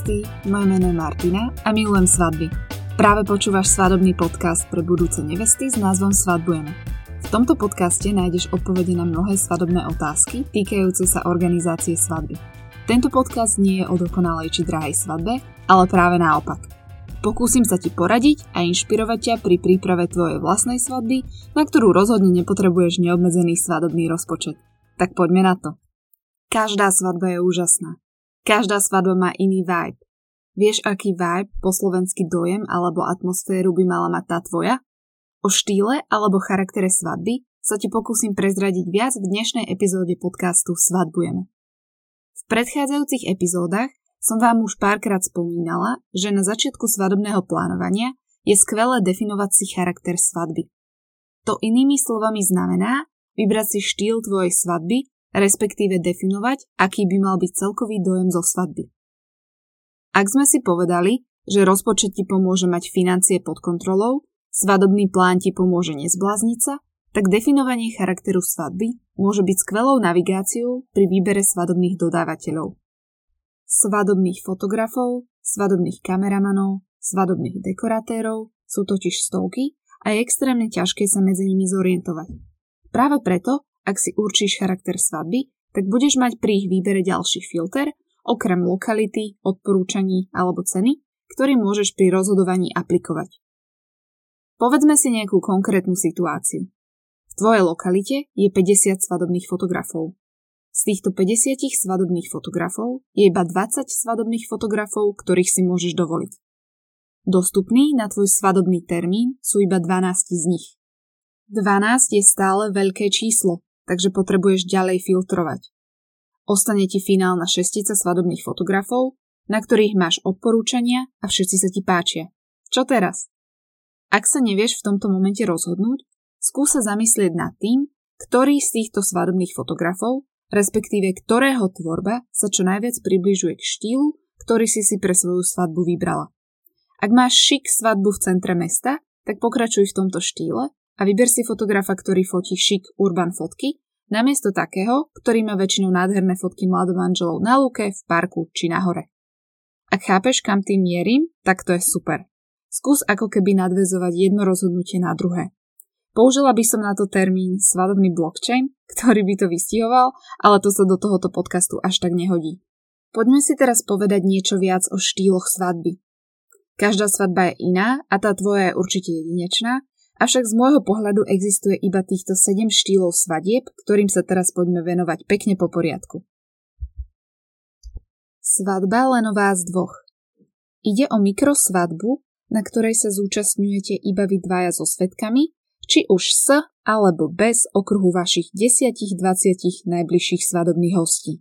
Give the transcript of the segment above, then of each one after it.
nevesty, moje meno je Martina a milujem svadby. Práve počúvaš svadobný podcast pre budúce nevesty s názvom Svadbujeme. V tomto podcaste nájdeš odpovede na mnohé svadobné otázky týkajúce sa organizácie svadby. Tento podcast nie je o dokonalej či drahej svadbe, ale práve naopak. Pokúsim sa ti poradiť a inšpirovať ťa pri príprave tvojej vlastnej svadby, na ktorú rozhodne nepotrebuješ neobmedzený svadobný rozpočet. Tak poďme na to. Každá svadba je úžasná. Každá svadba má iný vibe. Vieš, aký vibe, po slovenský dojem alebo atmosféru by mala mať tá tvoja? O štýle alebo charaktere svadby sa ti pokúsim prezradiť viac v dnešnej epizóde podcastu Svadbujeme. V predchádzajúcich epizódach som vám už párkrát spomínala, že na začiatku svadobného plánovania je skvelé definovať si charakter svadby. To inými slovami znamená vybrať si štýl tvojej svadby respektíve definovať, aký by mal byť celkový dojem zo svadby. Ak sme si povedali, že rozpočet ti pomôže mať financie pod kontrolou, svadobný plán ti pomôže nezblázniť sa, tak definovanie charakteru svadby môže byť skvelou navigáciou pri výbere svadobných dodávateľov. Svadobných fotografov, svadobných kameramanov, svadobných dekoratérov sú totiž stovky a je extrémne ťažké sa medzi nimi zorientovať. Práve preto ak si určíš charakter svadby, tak budeš mať pri ich výbere ďalší filter, okrem lokality, odporúčaní alebo ceny, ktorý môžeš pri rozhodovaní aplikovať. Povedzme si nejakú konkrétnu situáciu. V tvojej lokalite je 50 svadobných fotografov. Z týchto 50 svadobných fotografov je iba 20 svadobných fotografov, ktorých si môžeš dovoliť. Dostupný na tvoj svadobný termín sú iba 12 z nich. 12 je stále veľké číslo, takže potrebuješ ďalej filtrovať. Ostane ti finálna šestica svadobných fotografov, na ktorých máš odporúčania a všetci sa ti páčia. Čo teraz? Ak sa nevieš v tomto momente rozhodnúť, skús sa zamyslieť nad tým, ktorý z týchto svadobných fotografov, respektíve ktorého tvorba sa čo najviac približuje k štýlu, ktorý si si pre svoju svadbu vybrala. Ak máš šik svadbu v centre mesta, tak pokračuj v tomto štýle a vyber si fotografa, ktorý fotí šik urban fotky, namiesto takého, ktorý má väčšinou nádherné fotky mladomanželov na lúke, v parku či na hore. Ak chápeš, kam tým mierim, tak to je super. Skús ako keby nadvezovať jedno rozhodnutie na druhé. Použila by som na to termín svadobný blockchain, ktorý by to vystihoval, ale to sa do tohoto podcastu až tak nehodí. Poďme si teraz povedať niečo viac o štýloch svadby. Každá svadba je iná a tá tvoja je určite jedinečná, Avšak z môjho pohľadu existuje iba týchto 7 štýlov svadieb, ktorým sa teraz poďme venovať pekne po poriadku. Svadba len o vás dvoch. Ide o mikrosvadbu, na ktorej sa zúčastňujete iba vy dvaja so svetkami, či už s alebo bez okruhu vašich 10-20 najbližších svadobných hostí.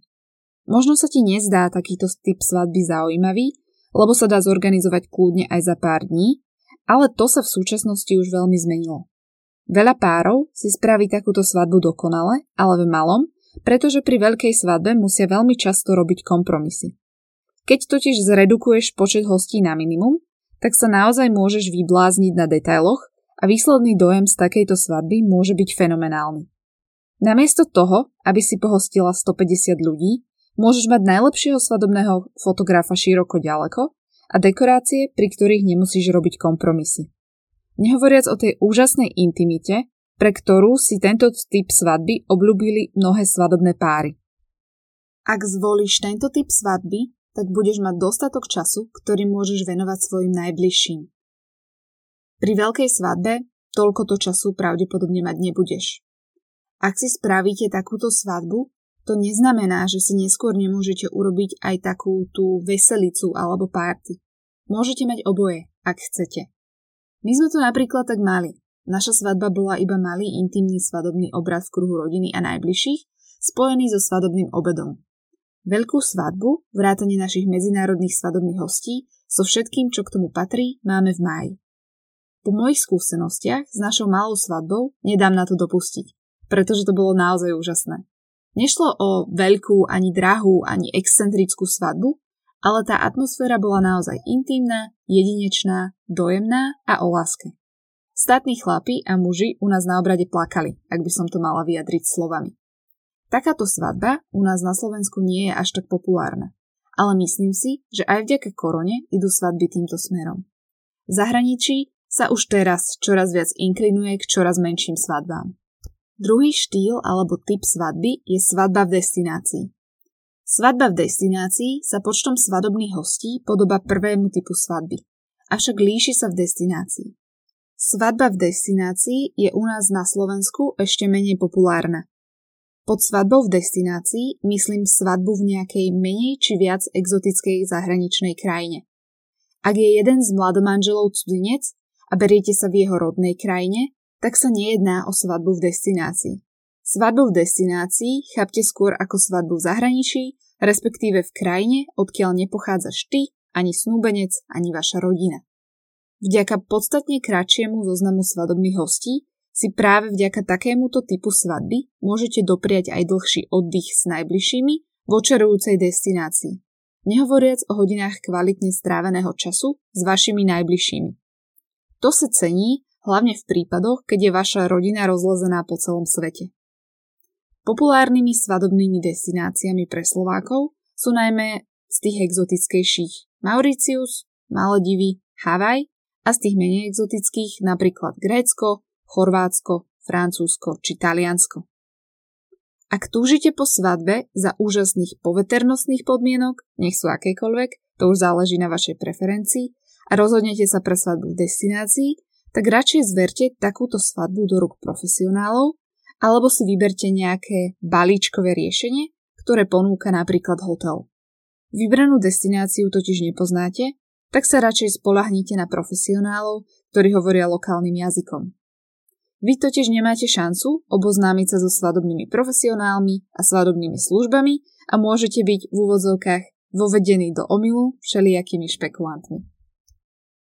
Možno sa ti nezdá takýto typ svadby zaujímavý, lebo sa dá zorganizovať kľudne aj za pár dní, ale to sa v súčasnosti už veľmi zmenilo. Veľa párov si spraví takúto svadbu dokonale, ale v malom, pretože pri veľkej svadbe musia veľmi často robiť kompromisy. Keď totiž zredukuješ počet hostí na minimum, tak sa naozaj môžeš vyblázniť na detailoch a výsledný dojem z takejto svadby môže byť fenomenálny. Namiesto toho, aby si pohostila 150 ľudí, môžeš mať najlepšieho svadobného fotografa široko ďaleko a dekorácie, pri ktorých nemusíš robiť kompromisy. Nehovoriac o tej úžasnej intimite, pre ktorú si tento typ svadby obľúbili mnohé svadobné páry. Ak zvolíš tento typ svadby, tak budeš mať dostatok času, ktorý môžeš venovať svojim najbližším. Pri veľkej svadbe toľko to času pravdepodobne mať nebudeš. Ak si spravíte takúto svadbu, to neznamená, že si neskôr nemôžete urobiť aj takú tú veselicu alebo párty. Môžete mať oboje, ak chcete. My sme to napríklad tak mali. Naša svadba bola iba malý intimný svadobný obrad v kruhu rodiny a najbližších, spojený so svadobným obedom. Veľkú svadbu, vrátanie našich medzinárodných svadobných hostí, so všetkým, čo k tomu patrí, máme v máji. Po mojich skúsenostiach s našou malou svadbou nedám na to dopustiť, pretože to bolo naozaj úžasné. Nešlo o veľkú, ani drahú, ani excentrickú svadbu, ale tá atmosféra bola naozaj intimná, jedinečná, dojemná a o láske. Statní chlapi a muži u nás na obrade plakali, ak by som to mala vyjadriť slovami. Takáto svadba u nás na Slovensku nie je až tak populárna. ale myslím si, že aj vďaka korone idú svadby týmto smerom. V zahraničí sa už teraz čoraz viac inklinuje k čoraz menším svadbám. Druhý štýl alebo typ svadby je svadba v destinácii. Svadba v destinácii sa počtom svadobných hostí podoba prvému typu svadby, avšak líši sa v destinácii. Svadba v destinácii je u nás na Slovensku ešte menej populárna. Pod svadbou v destinácii myslím svadbu v nejakej menej či viac exotickej zahraničnej krajine. Ak je jeden z mladomanželov cudzinec a beriete sa v jeho rodnej krajine, tak sa nejedná o svadbu v destinácii. Svadbu v destinácii chápte skôr ako svadbu v zahraničí, respektíve v krajine, odkiaľ nepochádzaš ty, ani snúbenec, ani vaša rodina. Vďaka podstatne kratšiemu zoznamu svadobných hostí si práve vďaka takémuto typu svadby môžete dopriať aj dlhší oddych s najbližšími v očarujúcej destinácii. Nehovoriac o hodinách kvalitne stráveného času s vašimi najbližšími. To sa cení hlavne v prípadoch, keď je vaša rodina rozlezená po celom svete. Populárnymi svadobnými destináciami pre Slovákov sú najmä z tých exotickejších Mauritius, Maledivy, Havaj a z tých menej exotických napríklad Grécko, Chorvátsko, Francúzsko či Taliansko. Ak túžite po svadbe za úžasných poveternostných podmienok, nech sú akékoľvek, to už záleží na vašej preferencii, a rozhodnete sa pre svadbu v destinácii, tak radšej zverte takúto svadbu do rúk profesionálov alebo si vyberte nejaké balíčkové riešenie, ktoré ponúka napríklad hotel. Vybranú destináciu totiž nepoznáte tak sa radšej spolahnite na profesionálov, ktorí hovoria lokálnym jazykom. Vy totiž nemáte šancu oboznámiť sa so svadobnými profesionálmi a svadobnými službami a môžete byť v úvodzovkách vovedení do omilu všelijakými špekulantmi.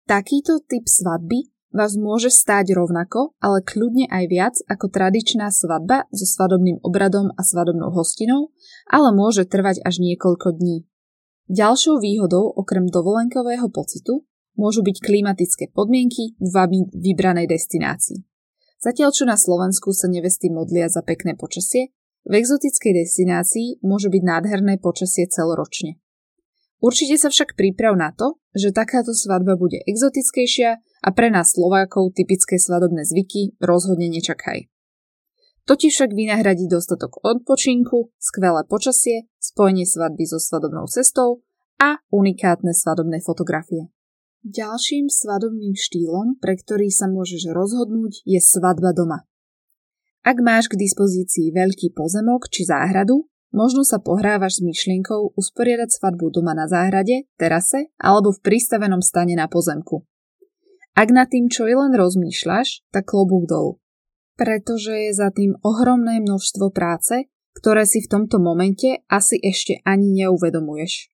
Takýto typ svadby vás môže stáť rovnako, ale kľudne aj viac ako tradičná svadba so svadobným obradom a svadobnou hostinou, ale môže trvať až niekoľko dní. Ďalšou výhodou okrem dovolenkového pocitu môžu byť klimatické podmienky v vybranej destinácii. Zatiaľ čo na Slovensku sa nevesty modlia za pekné počasie, v exotickej destinácii môže byť nádherné počasie celoročne. Určite sa však príprav na to, že takáto svadba bude exotickejšia a pre nás Slovákov typické svadobné zvyky rozhodne nečakaj. To však vynahradí dostatok odpočinku, skvelé počasie, spojenie svadby so svadobnou cestou a unikátne svadobné fotografie. Ďalším svadobným štýlom, pre ktorý sa môžeš rozhodnúť, je svadba doma. Ak máš k dispozícii veľký pozemok či záhradu, možno sa pohrávaš s myšlienkou usporiadať svadbu doma na záhrade, terase alebo v pristavenom stane na pozemku. Ak nad tým čo i len rozmýšľaš, tak klobúk dolu pretože je za tým ohromné množstvo práce, ktoré si v tomto momente asi ešte ani neuvedomuješ.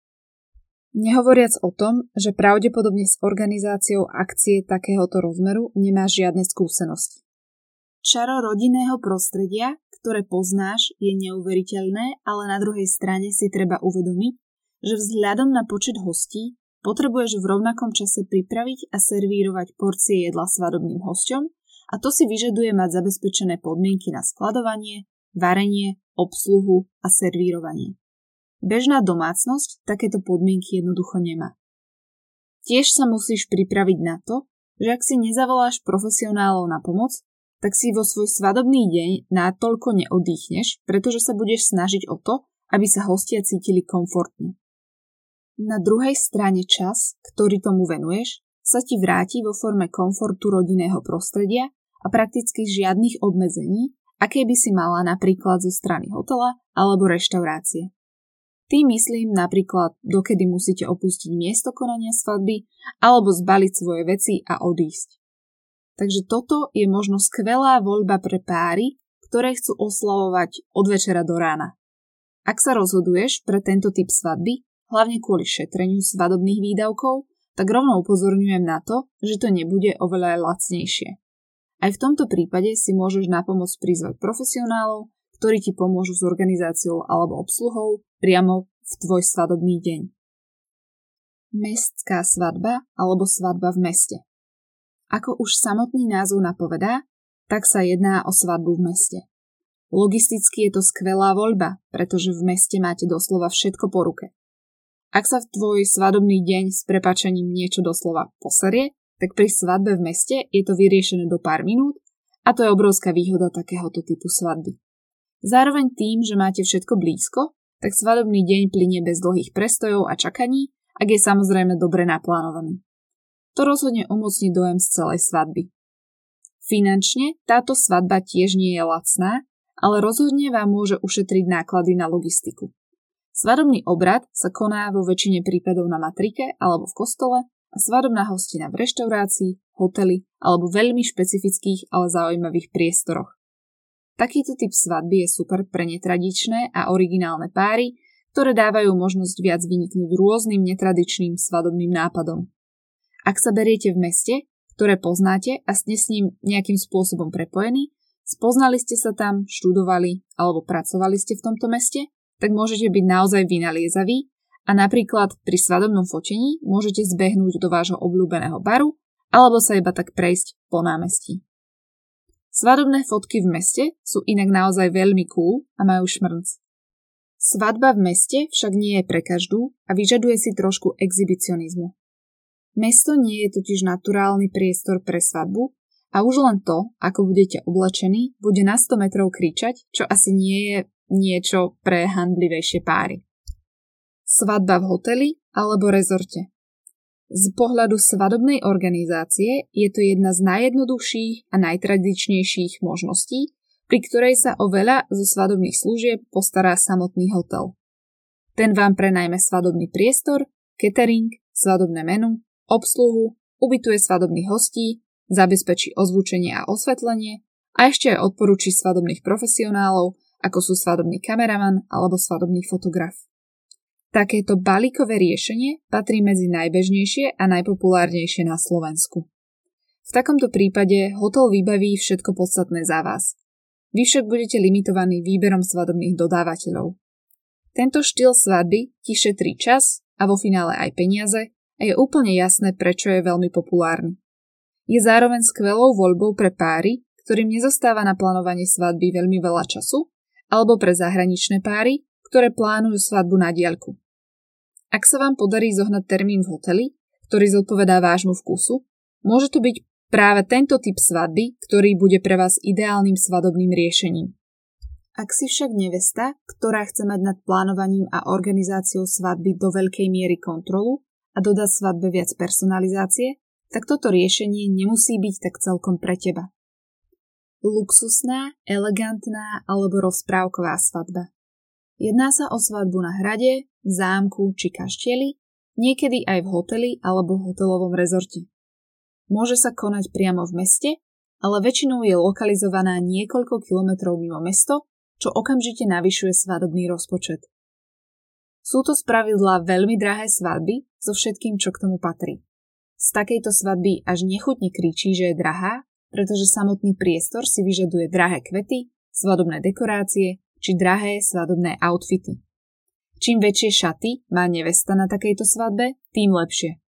Nehovoriac o tom, že pravdepodobne s organizáciou akcie takéhoto rozmeru nemáš žiadne skúsenosti. Čaro rodinného prostredia, ktoré poznáš, je neuveriteľné, ale na druhej strane si treba uvedomiť, že vzhľadom na počet hostí potrebuješ v rovnakom čase pripraviť a servírovať porcie jedla svadobným hosťom a to si vyžaduje mať zabezpečené podmienky na skladovanie, varenie, obsluhu a servírovanie. Bežná domácnosť takéto podmienky jednoducho nemá. Tiež sa musíš pripraviť na to, že ak si nezavoláš profesionálov na pomoc, tak si vo svoj svadobný deň natoľko neoddychneš, pretože sa budeš snažiť o to, aby sa hostia cítili komfortne. Na druhej strane čas, ktorý tomu venuješ, sa ti vráti vo forme komfortu rodinného prostredia a prakticky žiadnych obmedzení, aké by si mala napríklad zo strany hotela alebo reštaurácie. Tým myslím napríklad, dokedy musíte opustiť miesto konania svadby alebo zbaliť svoje veci a odísť. Takže toto je možno skvelá voľba pre páry, ktoré chcú oslavovať od večera do rána. Ak sa rozhoduješ pre tento typ svadby, hlavne kvôli šetreniu svadobných výdavkov, tak rovno upozorňujem na to, že to nebude oveľa lacnejšie. Aj v tomto prípade si môžeš na pomoc prizvať profesionálov, ktorí ti pomôžu s organizáciou alebo obsluhou priamo v tvoj svadobný deň. Mestská svadba alebo svadba v meste. Ako už samotný názov napovedá, tak sa jedná o svadbu v meste. Logisticky je to skvelá voľba, pretože v meste máte doslova všetko po ruke. Ak sa v tvoj svadobný deň s prepačením niečo doslova poserie, tak pri svadbe v meste je to vyriešené do pár minút a to je obrovská výhoda takéhoto typu svadby. Zároveň tým, že máte všetko blízko, tak svadobný deň plinie bez dlhých prestojov a čakaní, ak je samozrejme dobre naplánovaný. To rozhodne umocní dojem z celej svadby. Finančne táto svadba tiež nie je lacná, ale rozhodne vám môže ušetriť náklady na logistiku. Svadobný obrad sa koná vo väčšine prípadov na matrike alebo v kostole a svadobná hostina v reštaurácii, hoteli alebo veľmi špecifických, ale zaujímavých priestoroch. Takýto typ svadby je super pre netradičné a originálne páry, ktoré dávajú možnosť viac vyniknúť rôznym netradičným svadobným nápadom. Ak sa beriete v meste, ktoré poznáte a ste s ním nejakým spôsobom prepojení, spoznali ste sa tam, študovali alebo pracovali ste v tomto meste, tak môžete byť naozaj vynaliezaví a napríklad pri svadobnom fotení môžete zbehnúť do vášho obľúbeného baru alebo sa iba tak prejsť po námestí. Svadobné fotky v meste sú inak naozaj veľmi cool a majú šmrnc. Svadba v meste však nie je pre každú a vyžaduje si trošku exhibicionizmu. Mesto nie je totiž naturálny priestor pre svadbu a už len to, ako budete oblečení, bude na 100 metrov kričať, čo asi nie je niečo pre handlivejšie páry. Svadba v hoteli alebo rezorte. Z pohľadu svadobnej organizácie je to jedna z najjednoduchších a najtradičnejších možností, pri ktorej sa o veľa zo svadobných služieb postará samotný hotel. Ten vám prenajme svadobný priestor, catering, svadobné menu, obsluhu, ubytuje svadobných hostí, zabezpečí ozvučenie a osvetlenie a ešte aj odporúči svadobných profesionálov, ako sú svadobný kameraman alebo svadobný fotograf. Takéto balíkové riešenie patrí medzi najbežnejšie a najpopulárnejšie na Slovensku. V takomto prípade hotel vybaví všetko podstatné za vás. Vy však budete limitovaní výberom svadobných dodávateľov. Tento štýl svadby ti šetrí čas a vo finále aj peniaze a je úplne jasné, prečo je veľmi populárny. Je zároveň skvelou voľbou pre páry, ktorým nezostáva na plánovanie svadby veľmi veľa času, alebo pre zahraničné páry, ktoré plánujú svadbu na diaľku. Ak sa vám podarí zohnať termín v hoteli, ktorý zodpovedá vášmu vkusu, môže to byť práve tento typ svadby, ktorý bude pre vás ideálnym svadobným riešením. Ak si však nevesta, ktorá chce mať nad plánovaním a organizáciou svadby do veľkej miery kontrolu a dodať svadbe viac personalizácie, tak toto riešenie nemusí byť tak celkom pre teba. Luxusná, elegantná alebo rozprávková svadba. Jedná sa o svadbu na hrade, zámku či kaštieli, niekedy aj v hoteli alebo hotelovom rezorte. Môže sa konať priamo v meste, ale väčšinou je lokalizovaná niekoľko kilometrov mimo mesto, čo okamžite navyšuje svadobný rozpočet. Sú to spravidla veľmi drahé svadby so všetkým, čo k tomu patrí. Z takejto svadby až nechutne kričí, že je drahá, pretože samotný priestor si vyžaduje drahé kvety, svadobné dekorácie, či drahé svadobné outfity. Čím väčšie šaty má nevesta na takejto svadbe, tým lepšie.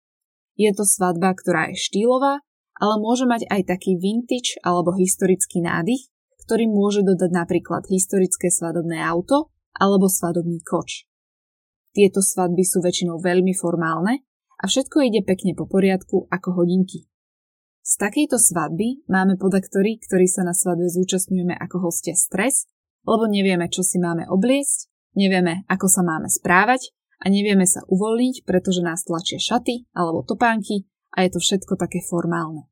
Je to svadba, ktorá je štýlová, ale môže mať aj taký vintage alebo historický nádych, ktorý môže dodať napríklad historické svadobné auto alebo svadobný koč. Tieto svadby sú väčšinou veľmi formálne a všetko ide pekne po poriadku ako hodinky. Z takejto svadby máme podaktory, ktorí sa na svadbe zúčastňujeme ako hostia stres lebo nevieme, čo si máme obliecť, nevieme, ako sa máme správať a nevieme sa uvoľniť, pretože nás tlačia šaty alebo topánky a je to všetko také formálne.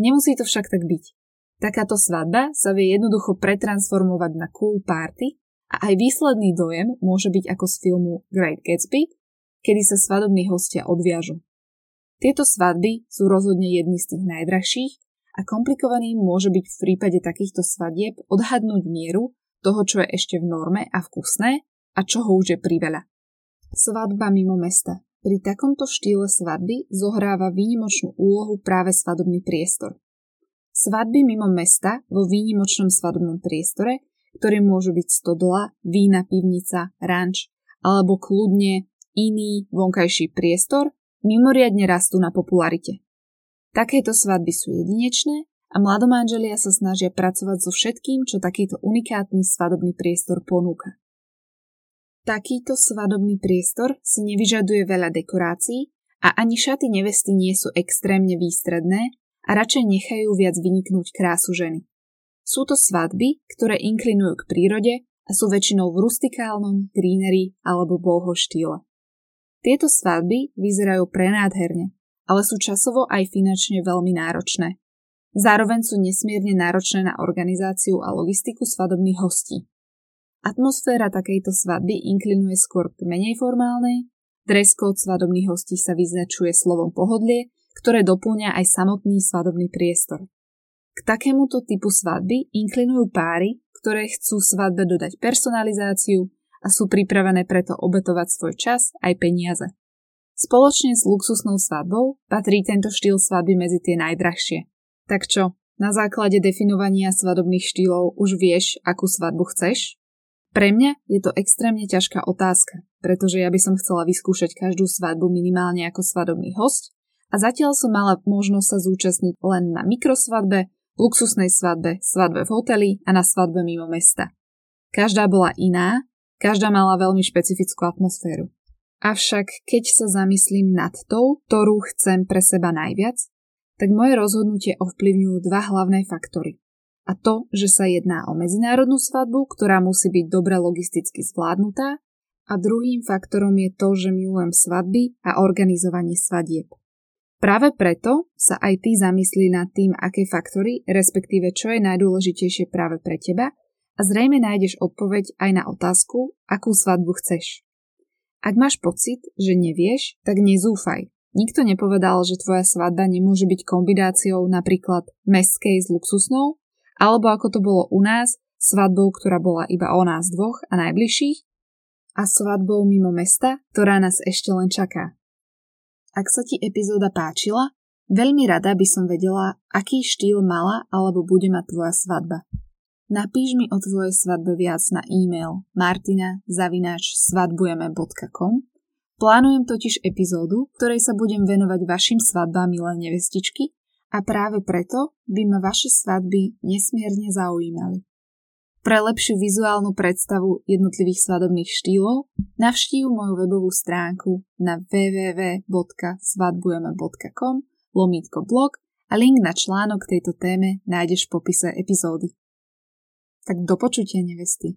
Nemusí to však tak byť. Takáto svadba sa vie jednoducho pretransformovať na cool party a aj výsledný dojem môže byť ako z filmu Great Gatsby, kedy sa svadobní hostia odviažu. Tieto svadby sú rozhodne jedny z tých najdrahších a komplikovaným môže byť v prípade takýchto svadieb odhadnúť mieru, toho, čo je ešte v norme a vkusné a čoho už je priveľa. Svadba mimo mesta. Pri takomto štýle svadby zohráva výnimočnú úlohu práve svadobný priestor. Svadby mimo mesta vo výnimočnom svadobnom priestore, ktorý môžu byť stodola, vína, pivnica, ranč alebo kľudne iný vonkajší priestor, mimoriadne rastú na popularite. Takéto svadby sú jedinečné a mladomanželia sa snažia pracovať so všetkým, čo takýto unikátny svadobný priestor ponúka. Takýto svadobný priestor si nevyžaduje veľa dekorácií a ani šaty nevesty nie sú extrémne výstredné a radšej nechajú viac vyniknúť krásu ženy. Sú to svadby, ktoré inklinujú k prírode a sú väčšinou v rustikálnom, greenery alebo boho štýle. Tieto svadby vyzerajú prenádherne, ale sú časovo aj finančne veľmi náročné. Zároveň sú nesmierne náročné na organizáciu a logistiku svadobných hostí. Atmosféra takejto svadby inklinuje skôr k menej formálnej, dress code svadobných hostí sa vyznačuje slovom pohodlie, ktoré doplňa aj samotný svadobný priestor. K takémuto typu svadby inklinujú páry, ktoré chcú svadbe dodať personalizáciu a sú pripravené preto obetovať svoj čas aj peniaze. Spoločne s luxusnou svadbou patrí tento štýl svadby medzi tie najdrahšie. Tak čo, na základe definovania svadobných štýlov už vieš, akú svadbu chceš? Pre mňa je to extrémne ťažká otázka, pretože ja by som chcela vyskúšať každú svadbu minimálne ako svadobný host a zatiaľ som mala možnosť sa zúčastniť len na mikrosvadbe, luxusnej svadbe, svadbe v hoteli a na svadbe mimo mesta. Každá bola iná, každá mala veľmi špecifickú atmosféru. Avšak keď sa zamyslím nad tou, ktorú chcem pre seba najviac, tak moje rozhodnutie ovplyvňujú dva hlavné faktory a to, že sa jedná o medzinárodnú svadbu, ktorá musí byť dobre logisticky zvládnutá a druhým faktorom je to, že milujem svadby a organizovanie svadieb. Práve preto sa aj ty zamyslí nad tým, aké faktory, respektíve čo je najdôležitejšie práve pre teba a zrejme nájdeš odpoveď aj na otázku, akú svadbu chceš. Ak máš pocit, že nevieš, tak nezúfaj. Nikto nepovedal, že tvoja svadba nemôže byť kombináciou napríklad meskej s luxusnou alebo ako to bolo u nás, svadbou, ktorá bola iba o nás dvoch a najbližších, a svadbou mimo mesta, ktorá nás ešte len čaká. Ak sa ti epizóda páčila, veľmi rada by som vedela, aký štýl mala alebo bude mať tvoja svadba. Napíš mi o tvojej svadbe viac na e-mail martina.svadbujeme.com Plánujem totiž epizódu, ktorej sa budem venovať vašim svadbám milé nevestičky a práve preto by ma vaše svadby nesmierne zaujímali. Pre lepšiu vizuálnu predstavu jednotlivých svadobných štýlov navštív moju webovú stránku na www.svadbujeme.com lomítko blog a link na článok tejto téme nájdeš v popise epizódy. Tak do počutia nevesty.